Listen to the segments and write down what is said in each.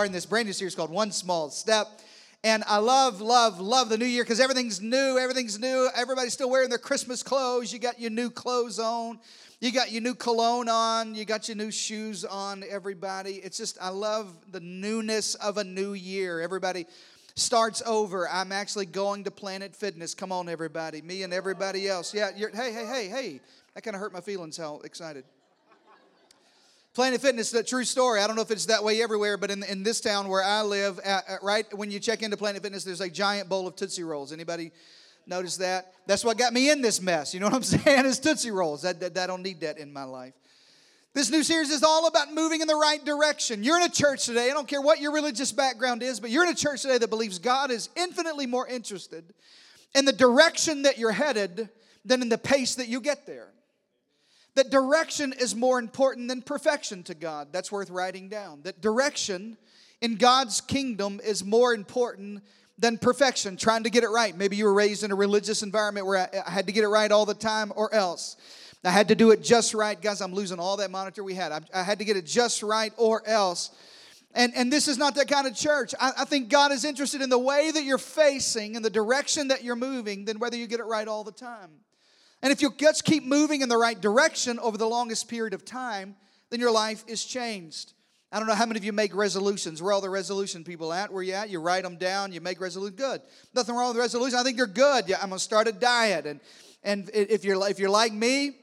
are in this brand new series called One Small Step. And I love, love, love the new year because everything's new. Everything's new. Everybody's still wearing their Christmas clothes. You got your new clothes on. You got your new cologne on. You got your new shoes on, everybody. It's just, I love the newness of a new year. Everybody starts over. I'm actually going to Planet Fitness. Come on, everybody. Me and everybody else. Yeah, you're, hey, hey, hey, hey. That kind of hurt my feelings how excited. Planet Fitness, the true story. I don't know if it's that way everywhere, but in, in this town where I live, at, at, right when you check into Planet Fitness, there's a giant bowl of Tootsie Rolls. Anybody notice that? That's what got me in this mess. You know what I'm saying? Is Tootsie Rolls. That, that, I don't need that in my life. This new series is all about moving in the right direction. You're in a church today. I don't care what your religious background is, but you're in a church today that believes God is infinitely more interested in the direction that you're headed than in the pace that you get there that direction is more important than perfection to God. That's worth writing down. That direction in God's kingdom is more important than perfection, trying to get it right. Maybe you were raised in a religious environment where I, had to get it right all the time or else. I had to do it just right. Guys, I'm losing all that monitor we had. I, had to get it just right or else. And, and this is not that kind of church. I, I think God is interested in the way that you're facing and the direction that you're moving than whether you get it right all the time. And if your guts keep moving in the right direction over the longest period of time, then your life is changed. I don't know how many of you make resolutions. Where all the resolution people at? Where you at? You write them down. You make resolution. Good. Nothing wrong with resolution. I think they're good. Yeah, I'm gonna start a diet, and and if you're if you're like me,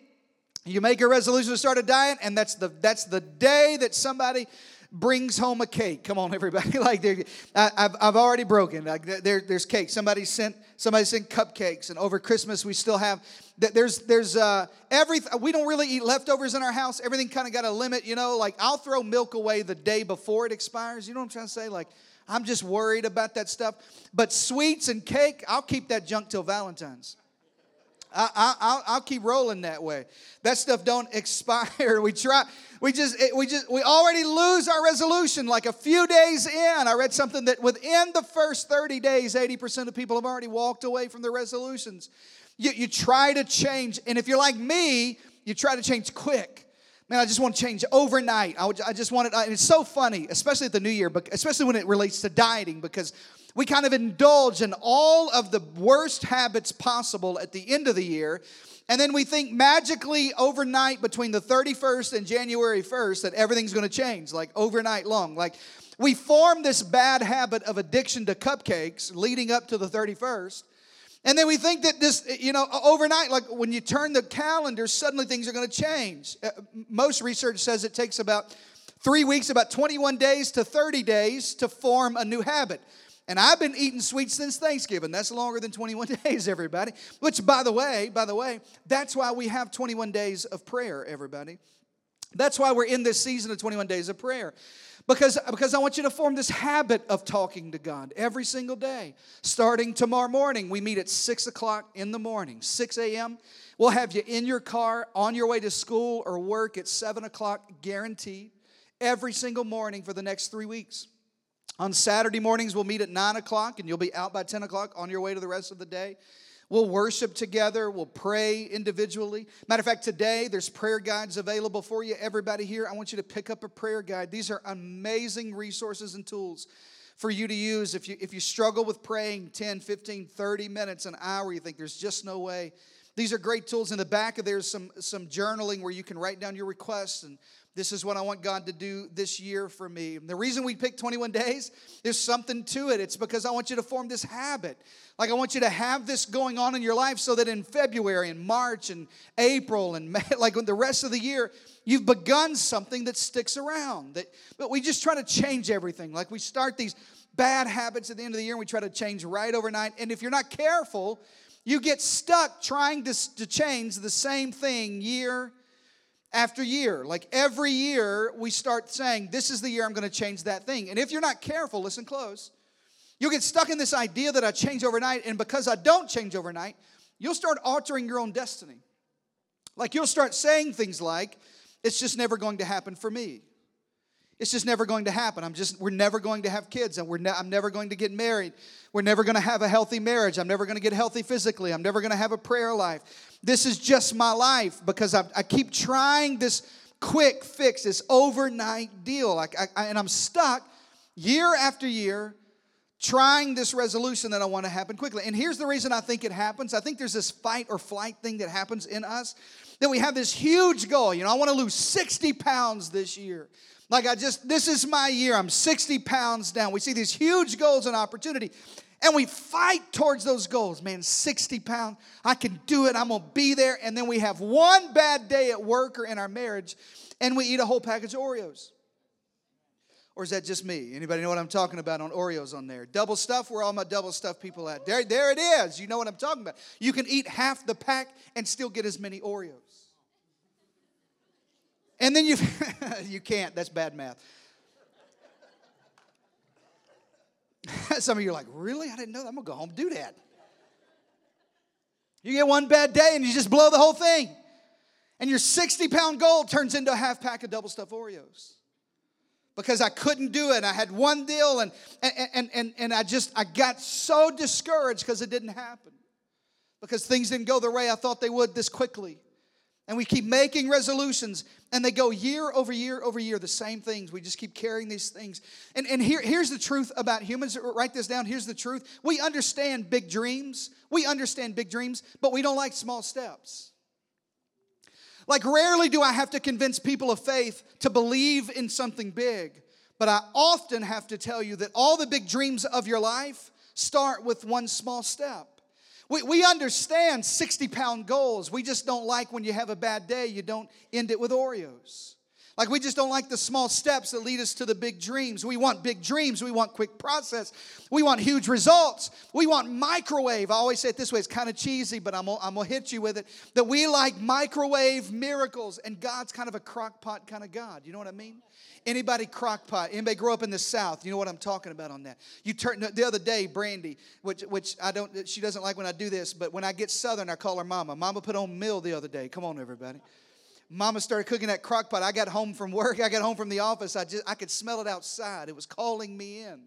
you make a resolution to start a diet, and that's the that's the day that somebody brings home a cake. Come on, everybody! like I, have I've already broken. Like there, there's cake. Somebody sent somebody sent cupcakes, and over Christmas we still have. That there's there's uh, every we don't really eat leftovers in our house. Everything kind of got a limit, you know. Like I'll throw milk away the day before it expires. You know what I'm trying to say? Like I'm just worried about that stuff. But sweets and cake, I'll keep that junk till Valentine's. I, will keep rolling that way. That stuff don't expire. We try. We just we just we already lose our resolution like a few days in. I read something that within the first 30 days, 80% of people have already walked away from their resolutions. You, you try to change, and if you're like me, you try to change quick. Man, I just want to change overnight. I, would, I just want it. And it's so funny, especially at the new year, but especially when it relates to dieting, because we kind of indulge in all of the worst habits possible at the end of the year. And then we think magically overnight between the 31st and January 1st that everything's going to change, like overnight long. Like we form this bad habit of addiction to cupcakes leading up to the 31st. And then we think that this, you know, overnight, like when you turn the calendar, suddenly things are going to change. Uh, most research says it takes about three weeks, about 21 days to 30 days to form a new habit. And I've been eating sweets since Thanksgiving. That's longer than 21 days, everybody. Which, by the way, by the way, that's why we have 21 days of prayer, everybody. That's why we're in this season of 21 days of prayer. Because, because I want you to form this habit of talking to God every single day. Starting tomorrow morning, we meet at 6 o'clock in the morning, 6 a.m. We'll have you in your car on your way to school or work at 7 o'clock, guaranteed, every single morning for the next three weeks. On Saturday mornings, we'll meet at 9 o'clock, and you'll be out by 10 o'clock on your way to the rest of the day. We'll worship together. We'll pray individually. Matter of fact, today there's prayer guides available for you. Everybody here, I want you to pick up a prayer guide. These are amazing resources and tools for you to use if you if you struggle with praying 10, 15, 30 minutes, an hour, you think there's just no way. These are great tools. In the back of there's some some journaling where you can write down your requests and this is what I want God to do this year for me. the reason we pick 21 days, there's something to it. It's because I want you to form this habit. Like I want you to have this going on in your life so that in February and March and April and May, like the rest of the year, you've begun something that sticks around. That but we just try to change everything. Like we start these bad habits at the end of the year and we try to change right overnight. And if you're not careful, you get stuck trying to, to change the same thing year after year. Like every year, we start saying, This is the year I'm going to change that thing. And if you're not careful, listen close, you'll get stuck in this idea that I change overnight. And because I don't change overnight, you'll start altering your own destiny. Like you'll start saying things like, It's just never going to happen for me. It's just never going to happen. I'm just, we're never going to have kids, and we're ne- I'm never going to get married. We're never going to have a healthy marriage. I'm never going to get healthy physically. I'm never going to have a prayer life. This is just my life because I, I keep trying this quick fix, this overnight deal. Like I, I, and I'm stuck year after year, trying this resolution that I want to happen quickly. And here's the reason I think it happens. I think there's this fight or flight thing that happens in us that we have this huge goal. You know, I want to lose 60 pounds this year. Like I just, this is my year. I'm 60 pounds down. We see these huge goals and opportunity. And we fight towards those goals. Man, 60 pounds, I can do it. I'm gonna be there. And then we have one bad day at work or in our marriage, and we eat a whole package of Oreos. Or is that just me? Anybody know what I'm talking about on Oreos on there? Double stuff, where all my double stuff people at? There, there it is. You know what I'm talking about. You can eat half the pack and still get as many Oreos. And then you you can't, that's bad math. Some of you are like, really? I didn't know that. I'm gonna go home do that. You get one bad day and you just blow the whole thing. And your 60 pound goal turns into a half pack of double stuffed Oreos because I couldn't do it. I had one deal and, and, and, and I just, I got so discouraged because it didn't happen. Because things didn't go the way I thought they would this quickly. And we keep making resolutions and they go year over year over year, the same things. We just keep carrying these things. And, and here, here's the truth about humans. Write this down. Here's the truth. We understand big dreams. We understand big dreams, but we don't like small steps. Like, rarely do I have to convince people of faith to believe in something big, but I often have to tell you that all the big dreams of your life start with one small step. We, we understand 60 pound goals. We just don't like when you have a bad day, you don't end it with Oreos. Like we just don't like the small steps that lead us to the big dreams. We want big dreams. We want quick process. We want huge results. We want microwave. I always say it this way. It's kind of cheesy, but I'm gonna, I'm gonna hit you with it. That we like microwave miracles, and God's kind of a crock pot kind of God. You know what I mean? Anybody crock pot? Anybody grow up in the South? You know what I'm talking about on that. You turn the other day, Brandy, which which I don't. She doesn't like when I do this, but when I get Southern, I call her Mama. Mama put on meal the other day. Come on, everybody. Mama started cooking that crock pot. I got home from work. I got home from the office. I just I could smell it outside. It was calling me in.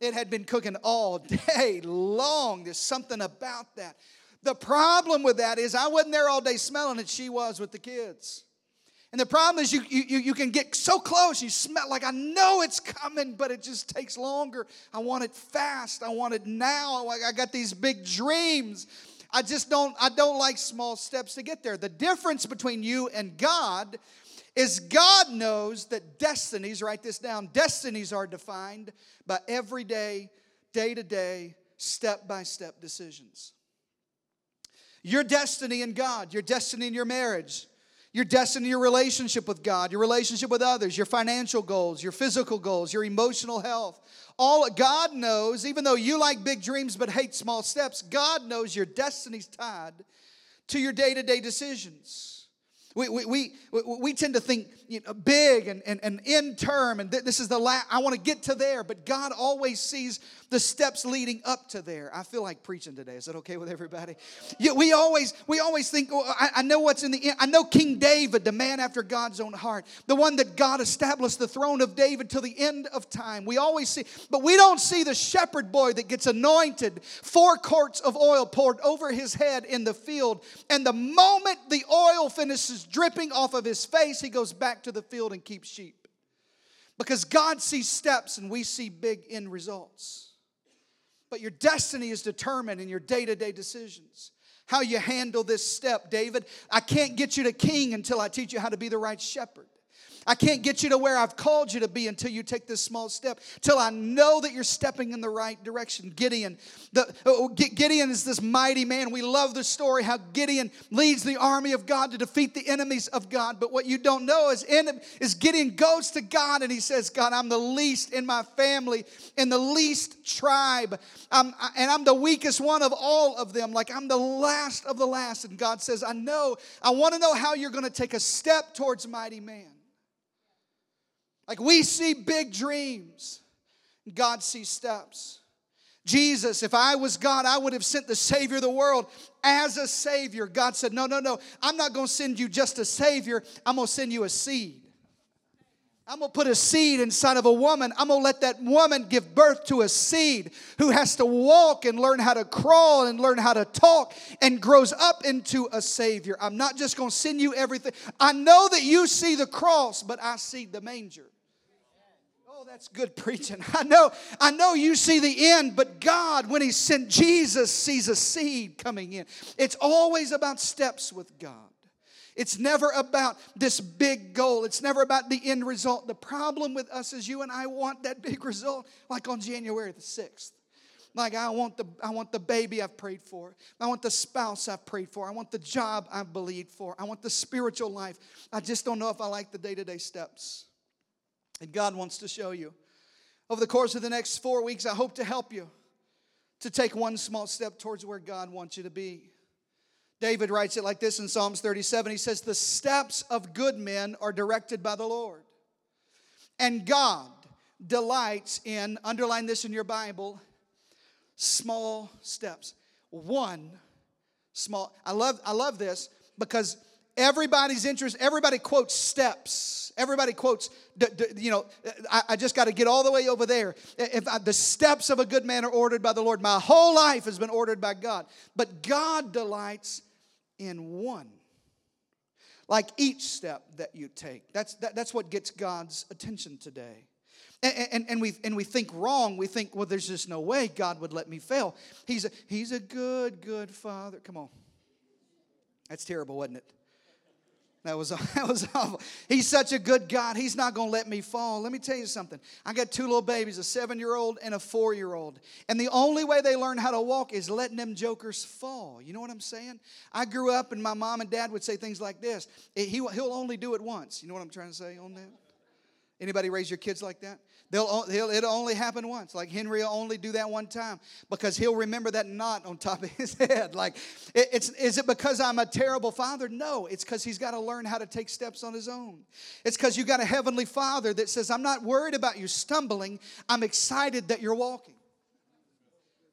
It had been cooking all day long. There's something about that. The problem with that is I wasn't there all day smelling it. She was with the kids. And the problem is you, you, you can get so close, you smell like I know it's coming, but it just takes longer. I want it fast. I want it now. I got these big dreams. I just don't I don't like small steps to get there. The difference between you and God is God knows that destinies, write this down, destinies are defined by everyday, day to day, step by step decisions. Your destiny in God, your destiny in your marriage, your destiny, your relationship with God, your relationship with others, your financial goals, your physical goals, your emotional health, all God knows, even though you like big dreams but hate small steps, God knows your destiny's tied to your day to day decisions. We, we, we, we tend to think you know, big and, and, and in term, and th- this is the last, I want to get to there, but God always sees the steps leading up to there. I feel like preaching today. Is that okay with everybody? Yeah, we always, we always think, oh, I, I know what's in the end. I know King David, the man after God's own heart, the one that God established the throne of David till the end of time. We always see, but we don't see the shepherd boy that gets anointed, four quarts of oil poured over his head in the field, and the moment the oil finishes dripping off of his face, he goes back to the field and keeps sheep. Because God sees steps and we see big end results. But your destiny is determined in your day to day decisions. How you handle this step, David. I can't get you to king until I teach you how to be the right shepherd. I can't get you to where I've called you to be until you take this small step, till I know that you're stepping in the right direction. Gideon, the, uh, Gideon is this mighty man. We love the story how Gideon leads the army of God to defeat the enemies of God. But what you don't know is, is Gideon goes to God and he says, God, I'm the least in my family, in the least tribe, I'm, and I'm the weakest one of all of them. Like I'm the last of the last. And God says, I know, I want to know how you're going to take a step towards mighty man. Like we see big dreams, God sees steps. Jesus, if I was God, I would have sent the Savior of the world as a Savior. God said, No, no, no, I'm not going to send you just a Savior, I'm going to send you a seed. I'm gonna put a seed inside of a woman. I'm gonna let that woman give birth to a seed who has to walk and learn how to crawl and learn how to talk and grows up into a Savior. I'm not just gonna send you everything. I know that you see the cross, but I see the manger. Oh, that's good preaching. I know, I know you see the end, but God, when He sent Jesus, sees a seed coming in. It's always about steps with God. It's never about this big goal. It's never about the end result. The problem with us is you and I want that big result, like on January the 6th. Like I want the I want the baby I've prayed for. I want the spouse I've prayed for. I want the job I've believed for. I want the spiritual life. I just don't know if I like the day-to-day steps. And God wants to show you. Over the course of the next 4 weeks I hope to help you to take one small step towards where God wants you to be. David writes it like this in Psalms 37. He says, The steps of good men are directed by the Lord. And God delights in, underline this in your Bible, small steps. One small. I love, I love this because everybody's interest, everybody quotes steps. Everybody quotes, you know, I, I just got to get all the way over there. If I, the steps of a good man are ordered by the Lord, my whole life has been ordered by God. But God delights in one. Like each step that you take. That's, that, that's what gets God's attention today. And, and, and, we, and we think wrong. We think, well, there's just no way God would let me fail. He's a, he's a good, good father. Come on. That's terrible, wasn't it? That was, that was awful. He's such a good God. He's not going to let me fall. Let me tell you something. I got two little babies, a seven year old and a four year old. And the only way they learn how to walk is letting them jokers fall. You know what I'm saying? I grew up and my mom and dad would say things like this he, He'll only do it once. You know what I'm trying to say on that? Anybody raise your kids like that? They'll, he'll, it'll only happen once. Like Henry will only do that one time because he'll remember that knot on top of his head. Like, it, it's, is it because I'm a terrible father? No, it's because he's got to learn how to take steps on his own. It's because you got a heavenly father that says, I'm not worried about you stumbling, I'm excited that you're walking.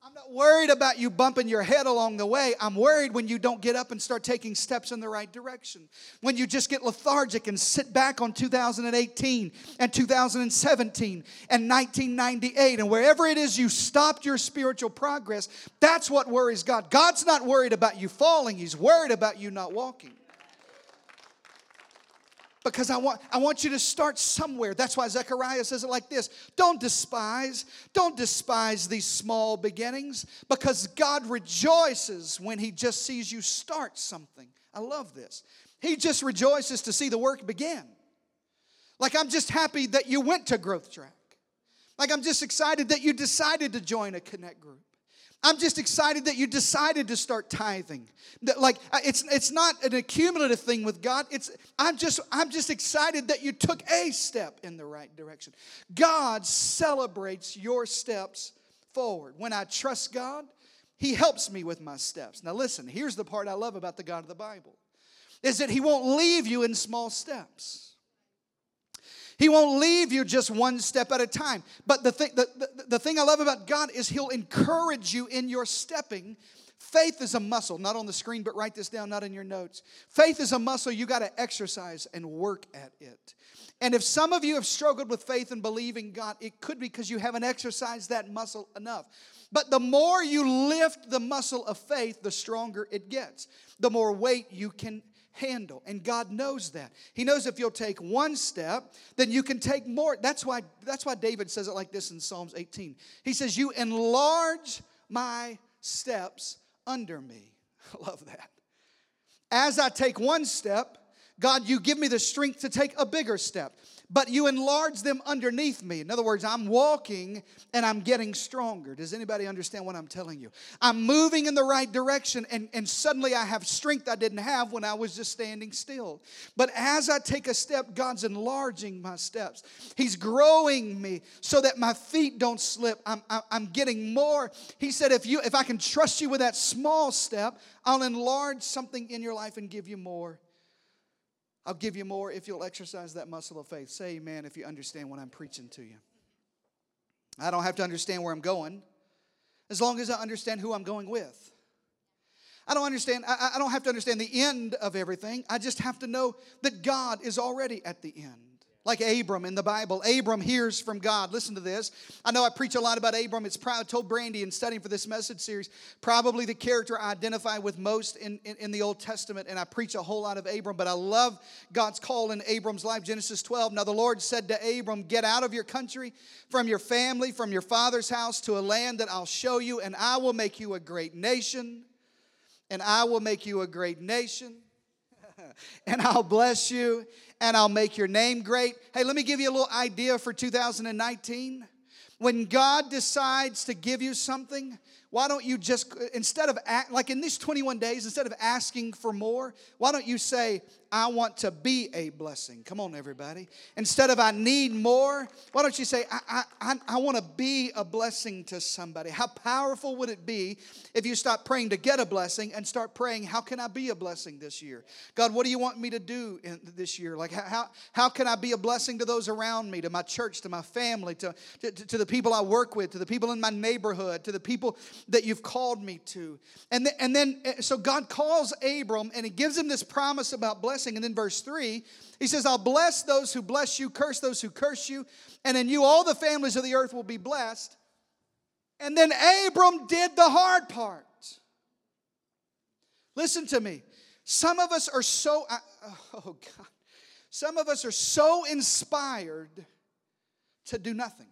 I'm not worried about you bumping your head along the way. I'm worried when you don't get up and start taking steps in the right direction. When you just get lethargic and sit back on 2018 and 2017 and 1998 and wherever it is you stopped your spiritual progress, that's what worries God. God's not worried about you falling, He's worried about you not walking because I want, I want you to start somewhere. That's why Zechariah says it like this Don't despise, don't despise these small beginnings because God rejoices when He just sees you start something. I love this. He just rejoices to see the work begin. Like, I'm just happy that you went to Growth Track. Like, I'm just excited that you decided to join a Connect group. I'm just excited that you decided to start tithing. That like uh, it's it's not an accumulative thing with God. It's I'm just I'm just excited that you took a step in the right direction. God celebrates your steps forward. When I trust God, he helps me with my steps. Now listen, here's the part I love about the God of the Bible. Is that he won't leave you in small steps. He won't leave you just one step at a time. But the thing, the, the, the thing I love about God is He'll encourage you in your stepping. Faith is a muscle, not on the screen, but write this down, not in your notes. Faith is a muscle you got to exercise and work at it. And if some of you have struggled with faith and believing God, it could be because you haven't exercised that muscle enough. But the more you lift the muscle of faith, the stronger it gets. The more weight you can handle. And God knows that. He knows if you'll take one step, then you can take more. That's why, that's why David says it like this in Psalms 18. He says, You enlarge my steps under me. I love that. As I take one step, God, you give me the strength to take a bigger step but you enlarge them underneath me. In other words, I'm walking and I'm getting stronger. Does anybody understand what I'm telling you? I'm moving in the right direction, and, and suddenly I have strength I didn't have when I was just standing still. But as I take a step, God's enlarging my steps. He's growing me so that my feet don't slip. I'm, I'm getting more. He said, if, you, if I can trust you with that small step, I'll enlarge something in your life and give you more I'll give you more if you'll exercise that muscle of faith. Say amen if you understand what I'm preaching to you. I don't have to understand where I'm going as long as I understand who I'm going with. I don't understand, I, I don't have to understand the end of everything. I just have to know that God is already at the end. Like Abram in the Bible. Abram hears from God. Listen to this. I know I preach a lot about Abram. It's proud. I told Brandy in studying for this message series, probably the character I identify with most in, in, in, the Old Testament, and I preach a whole lot of Abram, but I love God's call in Abram's life. Genesis 12. Now the Lord said to Abram, Get out of your country, from your family, from your father's house, to a land that I'll show you, and I will make you a great nation. And I will make you a great nation. and I'll bless you and I'll make your name great. Hey, let me give you a little idea for 2019. When God decides to give you something, why don't you just, instead of, like in these 21 days, instead of asking for more, why don't you say, I want to be a blessing. Come on, everybody. Instead of I need more, why don't you say, I, I, I want to be a blessing to somebody? How powerful would it be if you stop praying to get a blessing and start praying, How can I be a blessing this year? God, what do you want me to do in this year? Like, how, how can I be a blessing to those around me, to my church, to my family, to, to, to the people I work with, to the people in my neighborhood, to the people that you've called me to? And, then, and then, eh, so God calls Abram and he gives him this promise about blessing blessing. And then verse 3, he says, I'll bless those who bless you, curse those who curse you, and in you all the families of the earth will be blessed. And then Abram did the hard part. Listen to me. Some of us are so, oh God, some of us are so inspired to do nothing.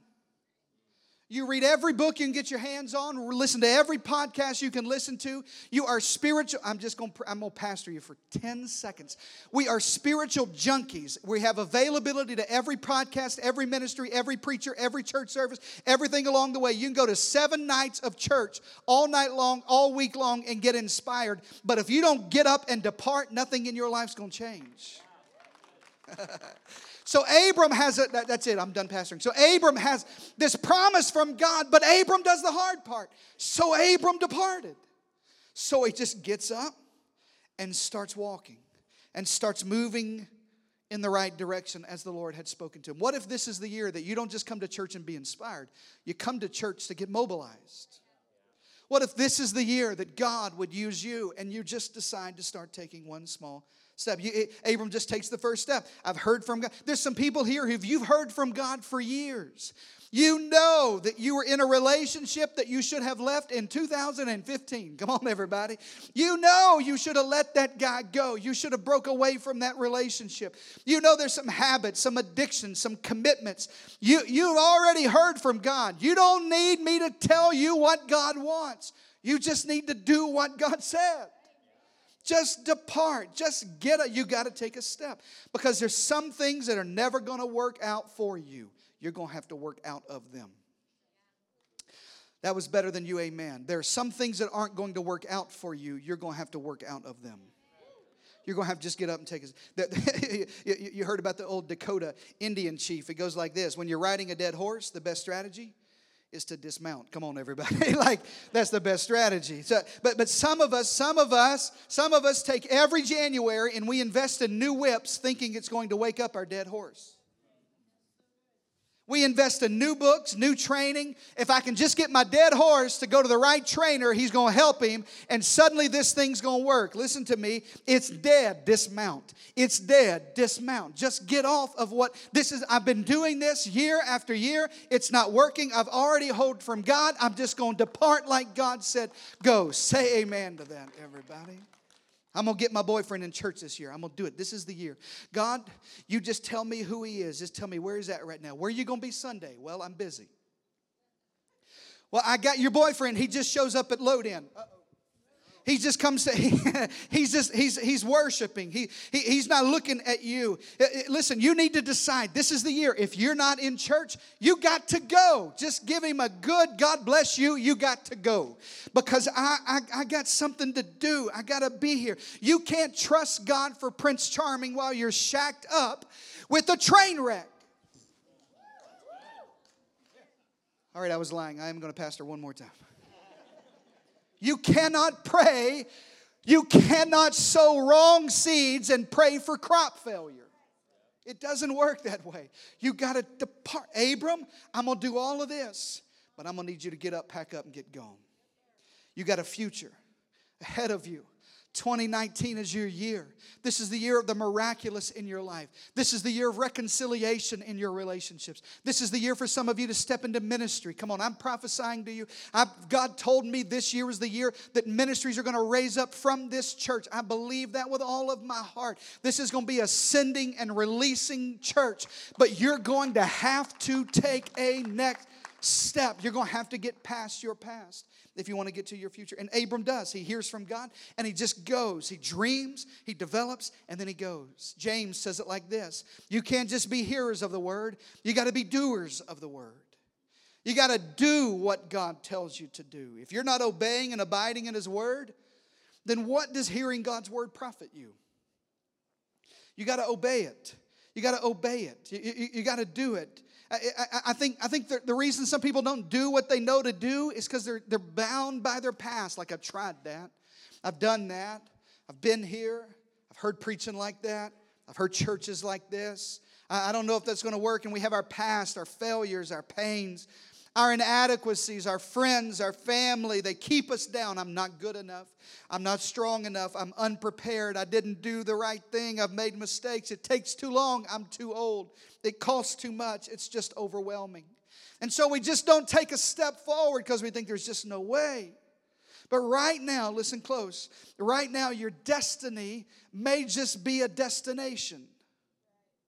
You read every book you can get your hands on, listen to every podcast you can listen to. You are spiritual. I'm just going to I'm going to pastor you for 10 seconds. We are spiritual junkies. We have availability to every podcast, every ministry, every preacher, every church service, everything along the way. You can go to 7 nights of church all night long, all week long and get inspired. But if you don't get up and depart, nothing in your life's going to change. So Abram has a, that, that's it, I'm done pastoring. So Abram has this promise from God, but Abram does the hard part. So Abram departed. So he just gets up and starts walking and starts moving in the right direction as the Lord had spoken to him. What if this is the year that you don't just come to church and be inspired, you come to church to get mobilized? What if this is the year that God would use you and you just decide to start taking one small step. You, Abram just takes the first step. I've heard from God. There's some people here who you've heard from God for years. You know that you were in a relationship that you should have left in 2015. Come on, everybody. You know you should have let that guy go. You should have broke away from that relationship. You know there's some habits, some addictions, some commitments. You, you've already heard from God. You don't need me to tell you what God wants. You just need to do what God said. Just depart. Just get it. You got to take a step because there's some things that are never going to work out for you. You're going to have to work out of them. That was better than you, amen. There are some things that aren't going to work out for you. You're going to have to work out of them. You're going to have to just get up and take a. you heard about the old Dakota Indian chief. It goes like this When you're riding a dead horse, the best strategy is to dismount. Come on, everybody. like that's the best strategy. So, but but some of us, some of us, some of us take every January and we invest in new whips, thinking it's going to wake up our dead horse. We invest in new books, new training. If I can just get my dead horse to go to the right trainer, he's going to help him, and suddenly this thing's going to work. Listen to me. It's dead, dismount. It's dead, dismount. Just get off of what this is. I've been doing this year after year. It's not working. I've already heard from God. I'm just going to depart like God said. Go. Say amen to that, everybody. I'm going to get my boyfriend in church this year. I'm going to do it. This is the year. God, you just tell me who he is. Just tell me where he's at right now. Where are you going to be Sunday? Well, I'm busy. Well, I got your boyfriend. He just shows up at load in. Uh-oh. He just comes to, he, he's just, he's, he's worshiping. He, he, he's not looking at you. Uh, uh, listen, you need to decide this is the year. If you're not in church, you got to go. Just give him a good God bless you. You got to go because I, I, I got something to do. I got to be here. You can't trust God for Prince Charming while you're shacked up with a train wreck. All right, I was lying. I am going to pastor one more time. You cannot pray, you cannot sow wrong seeds and pray for crop failure. It doesn't work that way. You got to depart. Abram, I'm going to do all of this, but I'm going to need you to get up, pack up, and get gone. You got a future ahead of you. 2019 is your year. This is the year of the miraculous in your life. This is the year of reconciliation in your relationships. This is the year for some of you to step into ministry. Come on, I'm prophesying to you. I've, God told me this year is the year that ministries are going to raise up from this church. I believe that with all of my heart. This is going to be a sending and releasing church, but you're going to have to take a next step. You're going to have to get past your past if you want to get to your future. And Abram does. He hears from God and he just goes. He dreams, he develops, and then he goes. James says it like this You can't just be hearers of the word, you got to be doers of the word. You got to do what God tells you to do. If you're not obeying and abiding in his word, then what does hearing God's word profit you? You got to obey it. You got to obey it. You, you, you got to do it. I, I, I, think, I think the, the reason some people don't do what they know to do is because they're, they're bound by their past. Like, I've tried that. I've done that. I've been here. I've heard preaching like that. I've heard churches like this. I, I don't know if that's going to work. And we have our past, our failures, our pains, our inadequacies, our friends, our family. They keep us down. I'm not good enough. I'm not strong enough. I'm unprepared. I didn't do the right thing. I've made mistakes. It takes too long. I'm too old. It costs too much. It's just overwhelming. And so we just don't take a step forward because we think there's just no way. But right now, listen close. Right now, your destiny may just be a destination.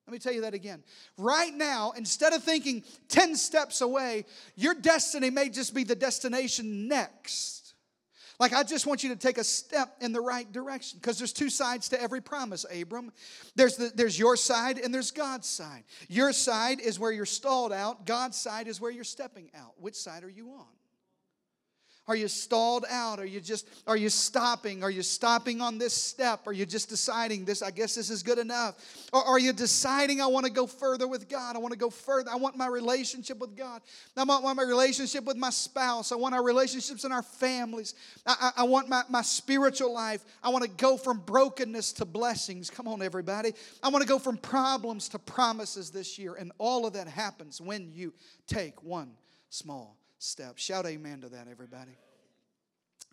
Let me tell you that again. Right now, instead of thinking 10 steps away, your destiny may just be the destination next. Like, I just want you to take a step in the right direction because there's two sides to every promise, Abram. There's, the, there's your side and there's God's side. Your side is where you're stalled out, God's side is where you're stepping out. Which side are you on? Are you stalled out? Are you just are you stopping? Are you stopping on this step? Are you just deciding this I guess this is good enough? Or are you deciding I want to go further with God? I want to go further. I want my relationship with God. I want my relationship with my spouse. I want our relationships in our families. I, I, I want my, my spiritual life. I want to go from brokenness to blessings. Come on, everybody. I want to go from problems to promises this year. And all of that happens when you take one small step. Shout amen to that, everybody.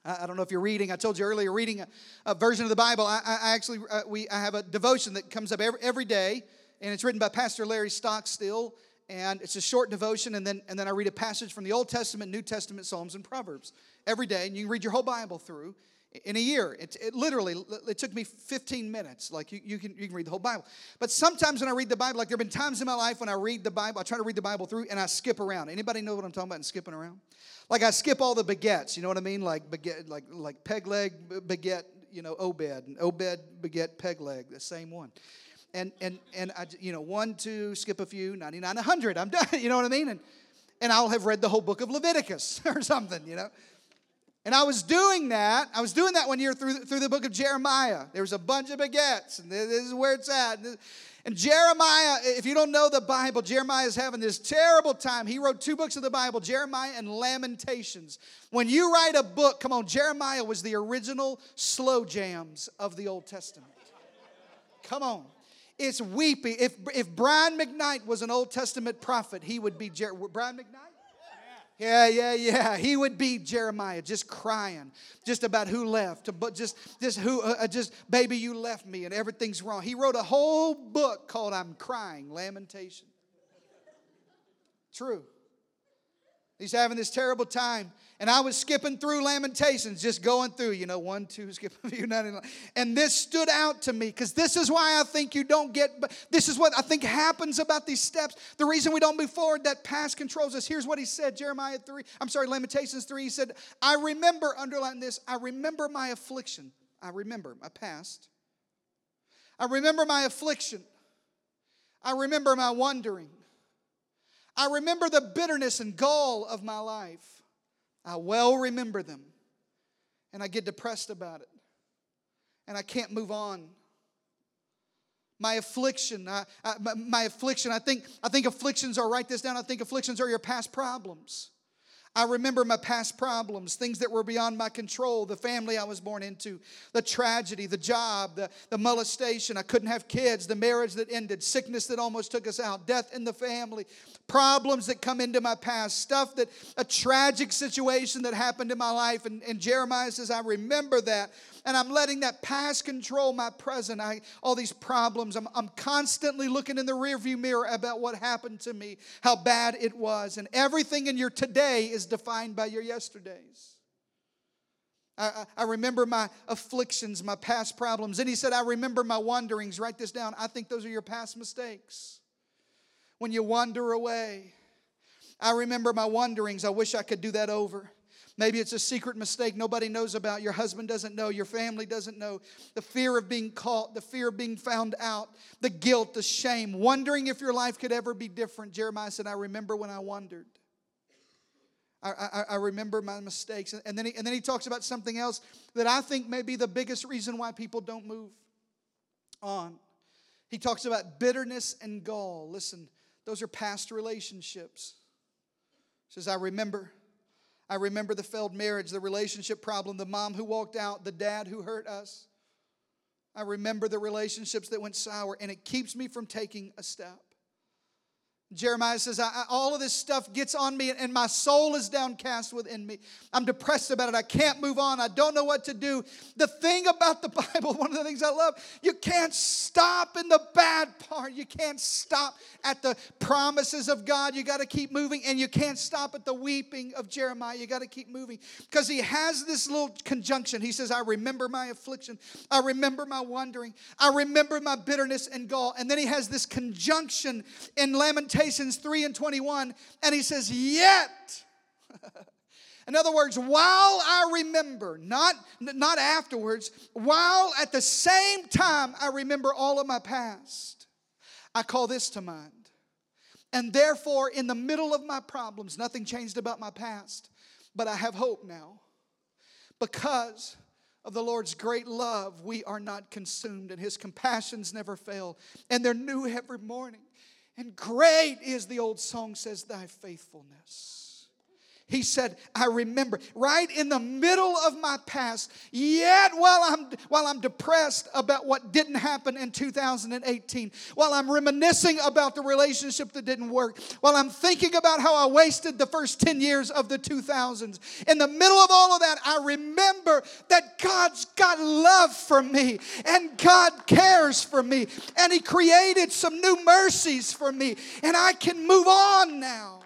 I, don't know if you're reading. I told you earlier, reading a, a version of the Bible. I, I actually uh, we I have a devotion that comes up every, every day, and it's written by Pastor Larry Stockstill, and it's a short devotion. And then and then I read a passage from the Old Testament, New Testament, Psalms, and Proverbs every day, and you can read your whole Bible through in a year. It, it, literally it took me 15 minutes. Like you, you can you can read the whole Bible. But sometimes when I read the Bible, like there have been times in my life when I read the Bible, I try to read the Bible through and I skip around. Anybody know what I'm talking about? And skipping around. Like I skip all the begets. You know what I mean? Like beget, like like peg leg beget. You know Obed and Obed beget peg leg. The same one. And and and I you know one two skip a few 99 100. I'm done. You know what I mean? And and I'll have read the whole book of Leviticus or something. You know. And I was doing that. I was doing that one year through, through the book of Jeremiah. There was a bunch of begets, and this is where it's at. And Jeremiah, if you don't know the Bible, Jeremiah is having this terrible time. He wrote two books of the Bible, Jeremiah and Lamentations. When you write a book, come on, Jeremiah was the original slow jams of the Old Testament. Come on. It's weepy. If, if Brian McKnight was an Old Testament prophet, he would be Jer- Brian McKnight? Yeah, yeah, yeah. He would be Jeremiah, just crying, just about who left, but just, just who, uh, uh, just baby, you left me, and everything's wrong. He wrote a whole book called "I'm Crying," Lamentation. True. He's having this terrible time. And I was skipping through Lamentations, just going through, you know, one, two, skip a few, nine, and this stood out to me because this is why I think you don't get, this is what I think happens about these steps. The reason we don't move forward, that past controls us. Here's what he said, Jeremiah 3, I'm sorry, Lamentations 3. He said, I remember, underline this, I remember my affliction. I remember my past. I remember my affliction. I remember my wandering. I remember the bitterness and gall of my life. I well remember them. And I get depressed about it. And I can't move on. My affliction, I, I, my, my affliction, I think, I think afflictions are, write this down, I think afflictions are your past problems. I remember my past problems, things that were beyond my control, the family I was born into, the tragedy, the job, the, the molestation. I couldn't have kids, the marriage that ended, sickness that almost took us out, death in the family, problems that come into my past, stuff that, a tragic situation that happened in my life. And, and Jeremiah says, I remember that and I'm letting that past control my present. I, all these problems, I'm, I'm constantly looking in the rearview mirror about what happened to me, how bad it was. And everything in your today is defined by your yesterdays. I, I, remember my afflictions, my past problems. And he said, I remember my wanderings. Write this down. I think those are your past mistakes. When you wander away, I remember my wanderings. I wish I could do that over. Maybe it's a secret mistake nobody knows about. Your husband doesn't know. Your family doesn't know. The fear of being caught, the fear of being found out, the guilt, the shame, wondering if your life could ever be different. Jeremiah said, I remember when I wondered. I, I, I remember my mistakes. And then, he, and then he talks about something else that I think may be the biggest reason why people don't move on. He talks about bitterness and gall. Listen, those are past relationships. He says, I remember I remember the failed marriage, the relationship problem, the mom who walked out, the dad who hurt us. I remember the relationships that went sour, and it keeps me from taking a step. Jeremiah says, All of this stuff gets on me, and my soul is downcast within me. I'm depressed about it. I can't move on. I don't know what to do. The thing about the Bible, one of the things I love, you can't stop in the bad part. You can't stop at the promises of God. You got to keep moving, and you can't stop at the weeping of Jeremiah. You got to keep moving because he has this little conjunction. He says, I remember my affliction. I remember my wandering. I remember my bitterness and gall. And then he has this conjunction in Lamentation Lamentations 3 and 21, and he says, Yet. In other words, while I remember, not, not afterwards, while at the same time I remember all of my past, I call this to mind. And therefore, in the middle of my problems, nothing changed about my past, but I have hope now. Because of the Lord's great love, we are not consumed, and his compassions never fail, and they're new every morning. And great is the old song says, Thy faithfulness. He said, I remember right in the middle of my past, yet while I'm while I'm depressed about what didn't happen in 2018, while I'm reminiscing about the relationship that didn't work, while I'm thinking about how I wasted the first 10 years of the 2000s, in the middle of all of that, I remember that God's got love for me and God cares for me and He created some new mercies for me and I can move on now.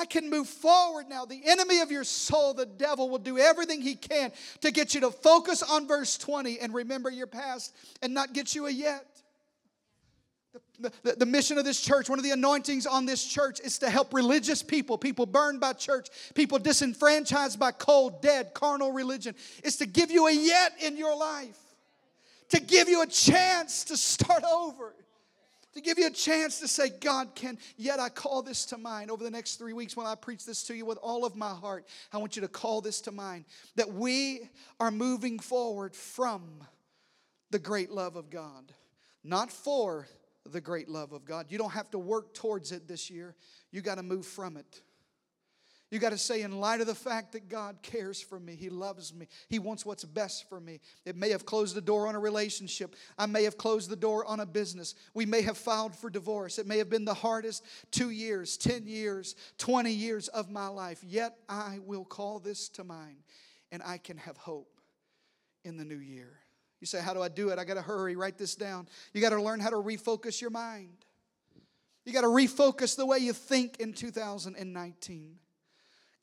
I can move forward now. The enemy of your soul, the devil, will do everything he can to get you to focus on verse 20 and remember your past and not get you a yet. The, the, the, mission of this church, one of the anointings on this church is to help religious people, people burned by church, people disenfranchised by cold, dead, carnal religion, is to give you a yet in your life, to give you a chance to start over to give you a chance to say, God can, yet I call this to mind. Over the next three weeks, when I preach this to you with all of my heart, I want you to call this to mind that we are moving forward from the great love of God, not for the great love of God. You don't have to work towards it this year, you got to move from it. You got to say, in light of the fact that God cares for me, He loves me, He wants what's best for me. It may have closed the door on a relationship. I may have closed the door on a business. We may have filed for divorce. It may have been the hardest two years, 10 years, 20 years of my life. Yet I will call this to mind and I can have hope in the new year. You say, How do I do it? I got to hurry, write this down. You got to learn how to refocus your mind. You got to refocus the way you think in 2019.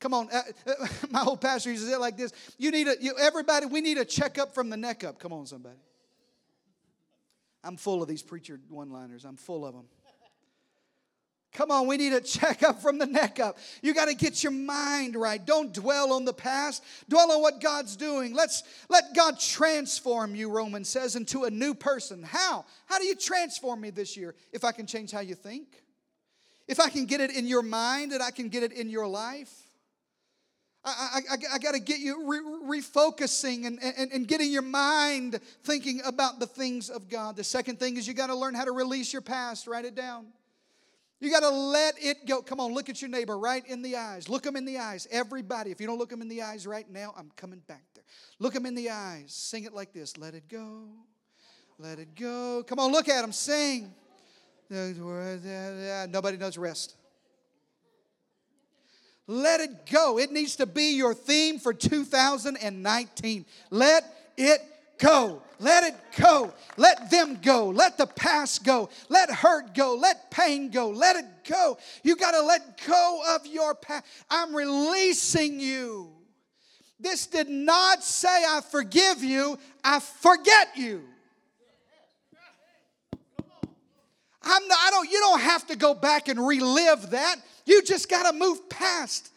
Come on, uh, uh, my old pastor used to say it like this. You need a, you, everybody, we need a checkup from the neck up. Come on, somebody. I'm full of these preacher one liners, I'm full of them. Come on, we need a checkup from the neck up. You got to get your mind right. Don't dwell on the past. Dwell on what God's doing. Let's let God transform you, Romans says, into a new person. How? How do you transform me this year? If I can change how you think, if I can get it in your mind and I can get it in your life. I, I, I got to get you re- refocusing and, and, and getting your mind thinking about the things of God. The second thing is you got to learn how to release your past. Write it down. You got to let it go. Come on, look at your neighbor right in the eyes. Look them in the eyes. Everybody, if you don't look them in the eyes right now, I'm coming back there. Look them in the eyes. Sing it like this Let it go. Let it go. Come on, look at them. Sing. Nobody knows rest. Let it go. It needs to be your theme for 2019. Let it go. Let it go. Let them go. Let the past go. Let hurt go. Let pain go. Let it go. You got to let go of your past. I'm releasing you. This did not say, I forgive you, I forget you. I'm not, I don't, you don't have to go back and relive that. You just got to move past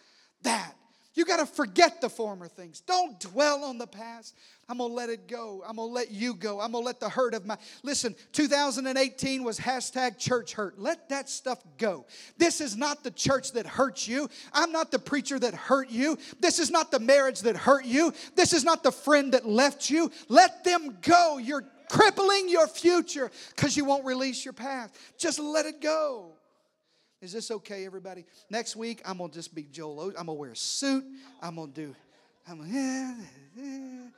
that. You got to forget the former things. Don't dwell on the past. I'm going to let it go. I'm going to let you go. I'm going to let the hurt of my. Listen, 2018 was hashtag church hurt. Let that stuff go. This is not the church that hurt you. I'm not the preacher that hurt you. This is not the marriage that hurt you. This is not the friend that left you. Let them go. You're crippling your future because you won't release your past. Just let it go. Is this okay, everybody? Next week, I'm gonna just be Joel. I'm gonna wear a suit. I'm gonna do. I'm gonna.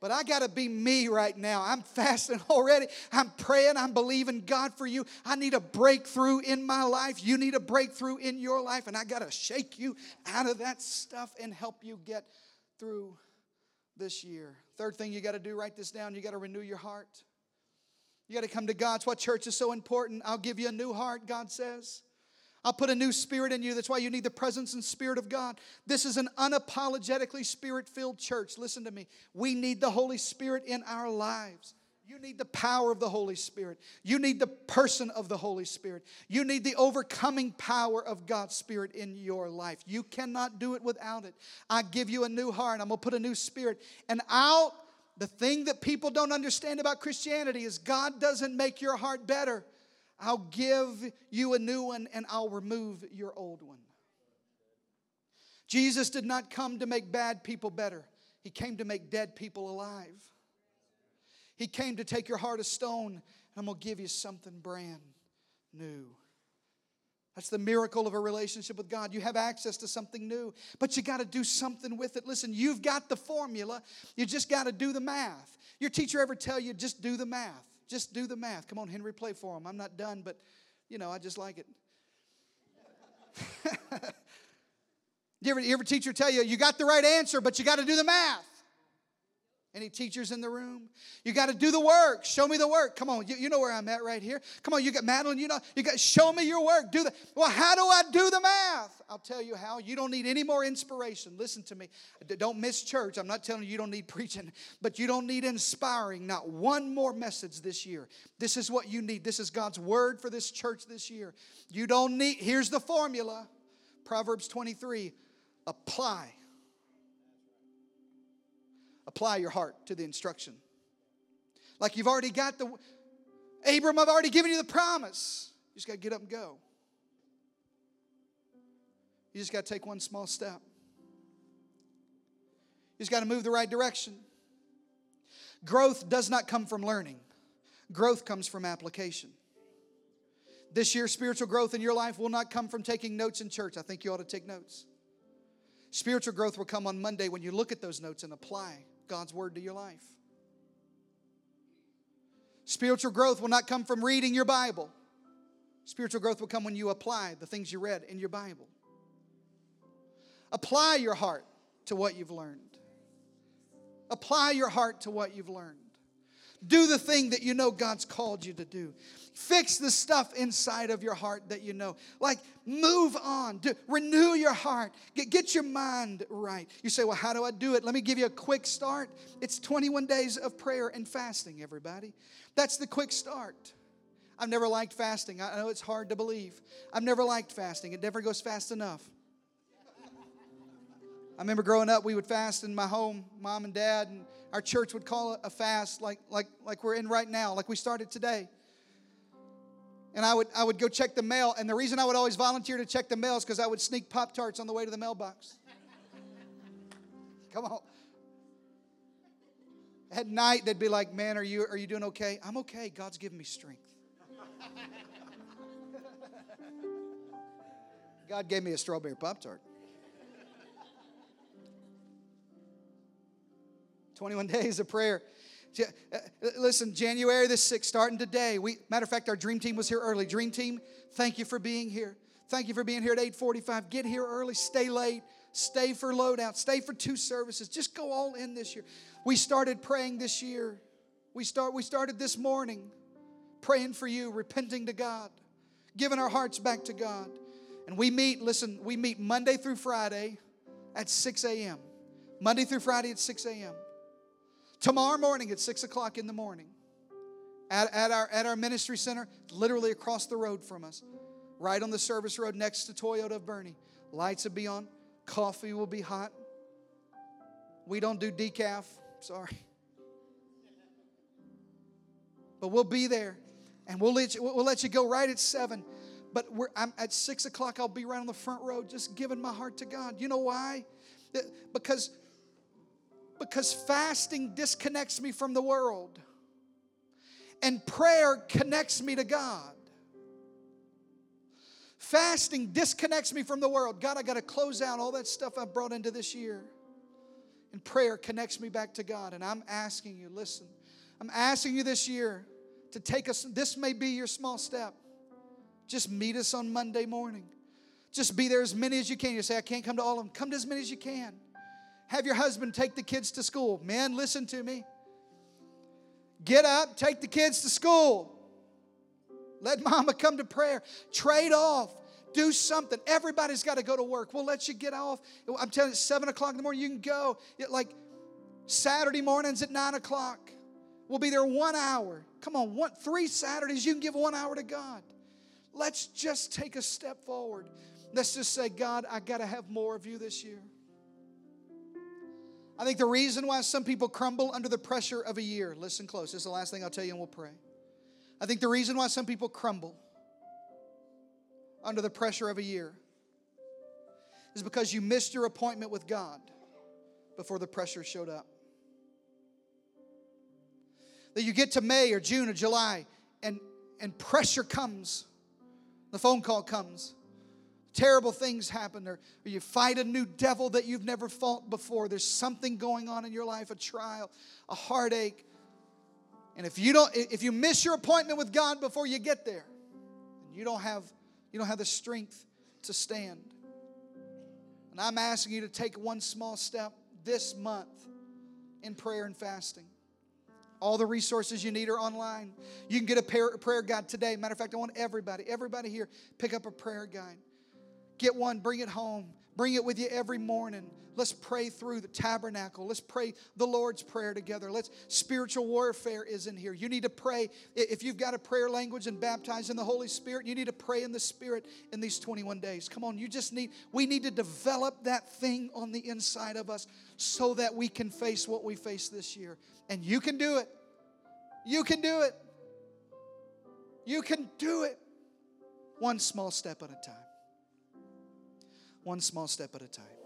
But I got to be me right now. I'm fasting already. I'm praying. I'm believing God for you. I need a breakthrough in my life. You need a breakthrough in your life. And I got to shake you out of that stuff and help you get through this year. Third thing you got to do, write this down. You got to renew your heart. You got to come to God. That's why church is so important. I'll give you a new heart, God says. I'll put a new spirit in you. That's why you need the presence and spirit of God. This is an unapologetically spirit filled church. Listen to me. We need the Holy Spirit in our lives. You need the power of the Holy Spirit. You need the person of the Holy Spirit. You need the overcoming power of God's Spirit in your life. You cannot do it without it. I give you a new heart. I'm going to put a new spirit. And I'll the thing that people don't understand about Christianity is God doesn't make your heart better. I'll give you a new one and I'll remove your old one. Jesus did not come to make bad people better, He came to make dead people alive. He came to take your heart of stone and I'm going to give you something brand new. That's the miracle of a relationship with God. You have access to something new, but you got to do something with it. Listen, you've got the formula, you just got to do the math. Your teacher ever tell you, just do the math? Just do the math. Come on, Henry, play for him. I'm not done, but you know, I just like it. you, ever, you ever teacher tell you, you got the right answer, but you got to do the math? Any teachers in the room? You got to do the work. Show me the work. Come on, you, you, know where I'm at right here. Come on, you got Madeline. You know, you got show me your work. Do the well. How do I do the math? I'll tell you how. You don't need any more inspiration. Listen to me. Don't miss church. I'm not telling you you don't need preaching, but you don't need inspiring. Not one more message this year. This is what you need. This is God's word for this church this year. You don't need. Here's the formula. Proverbs 23. Apply apply your heart to the instruction. Like you've already got the, Abram, I've already given you the promise. You just got to get up and go. You just got to take one small step. You just got to move the right direction. Growth does not come from learning, growth comes from application. This year, spiritual growth in your life will not come from taking notes in church. I think you ought to take notes. Spiritual growth will come on Monday when you look at those notes and apply God's word to your life. Spiritual growth will not come from reading your Bible. Spiritual growth will come when you apply the things you read in your Bible. Apply your heart to what you've learned. Apply your heart to what you've learned. Do the thing that you know God's called you to do. Fix the stuff inside of your heart that you know. Like, move on. Do, renew your heart. Get, get your mind right. You say, Well, how do I do it? Let me give you a quick start. It's 21 days of prayer and fasting, everybody. That's the quick start. I've never liked fasting. I know it's hard to believe. I've never liked fasting, it never goes fast enough. I remember growing up, we would fast in my home, mom and dad, and our church would call a fast like, like, like we're in right now, like we started today. And I would, I would go check the mail, and the reason I would always volunteer to check the mail is because I would sneak Pop Tarts on the way to the mailbox. Come on. At night, they'd be like, Man, are you, are you doing okay? I'm okay. God's given me strength. God gave me a strawberry Pop Tart. 21 days of prayer. Uh, listen, January the 6th, starting today. We, matter of fact, our dream team was here early. Dream team, thank you for being here. Thank you for being here at 8:45. Get here early, stay late, stay for loadout, stay for two services. Just go all in this year. We started praying this year. We start we started this morning praying for you, repenting to God, giving our hearts back to God. And we meet, listen, we meet Monday through Friday at 6 a.m. Monday through Friday at 6 a.m. Tomorrow morning at 6 o'clock in the morning at, at, our, at our ministry center, literally across the road from us, right on the service road next to Toyota of Boerne. Lights will be on, coffee will be hot. We don't do decaf, sorry. But we'll be there and we'll let you, we'll let you go right at 7 but we're, I'm, at six o'clock, I'll be right on the front row just giving my heart to God. You know why? Because because fasting disconnects me from the world, and prayer connects me to God. Fasting disconnects me from the world. God, I got to close out all that stuff I brought into this year. And prayer connects me back to God. And I'm asking you, listen, I'm asking you this year to take us, this may be your small step. Just meet us on Monday morning. Just be there as many as you can. You say, I can't come to all of them. Come to as many as you can. Have your husband take the kids to school. Men, listen to me. Get up, take the kids to school. Let mama come to prayer. Trade off. Do something. Everybody's got to go to work. We'll let you get off. I'm telling you, seven o'clock in the morning, you can go. Like Saturday mornings at nine o'clock. We'll be there one hour. Come on, one, three Saturdays, you can give one hour to God. Let's just take a step forward. Let's just say, God, I got to have more of you this year. I think the reason why some people crumble under the pressure of a year, listen close, this is the last thing I'll tell you and we'll pray. I think the reason why some people crumble under the pressure of a year is because you missed your appointment with God before the pressure showed up. That you get to May or June or July and, and pressure comes, the phone call comes, terrible things happen or, or, you fight a new devil that you've never fought before there's something going on in your life a trial a heartache and if you don't if you miss your appointment with god before you get there you don't have you don't have the strength to stand and i'm asking you to take one small step this month in prayer and fasting all the resources you need are online. You can get a prayer guide today. Matter of fact, I want everybody, everybody here, pick up a prayer guide. Get one, bring it home. Bring it with you every morning. Let's pray through the tabernacle. Let's pray the Lord's Prayer together. Let's spiritual warfare is in here. You need to pray. If you've got a prayer language and baptized in the Holy Spirit, you need to pray in the Spirit in these 21 days. Come on, you just need, we need to develop that thing on the inside of us so that we can face what we face this year. And you can do it. You can do it. You can do it. One small step at a time one small step at a time.